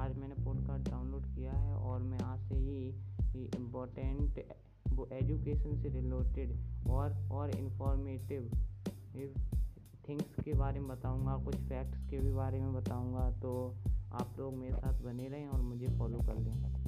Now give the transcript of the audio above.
आज मैंने podcast download किया है और मैं आज से ही इम्पोर्टेंट वो एजुकेशन से रिलेटेड और और इन्फॉर्मेटिव थिंग्स के बारे में बताऊँगा, कुछ फैक्ट्स के भी बारे में बताऊँगा। तो आप लोग मेरे साथ बने रहें और मुझे फॉलो कर लें।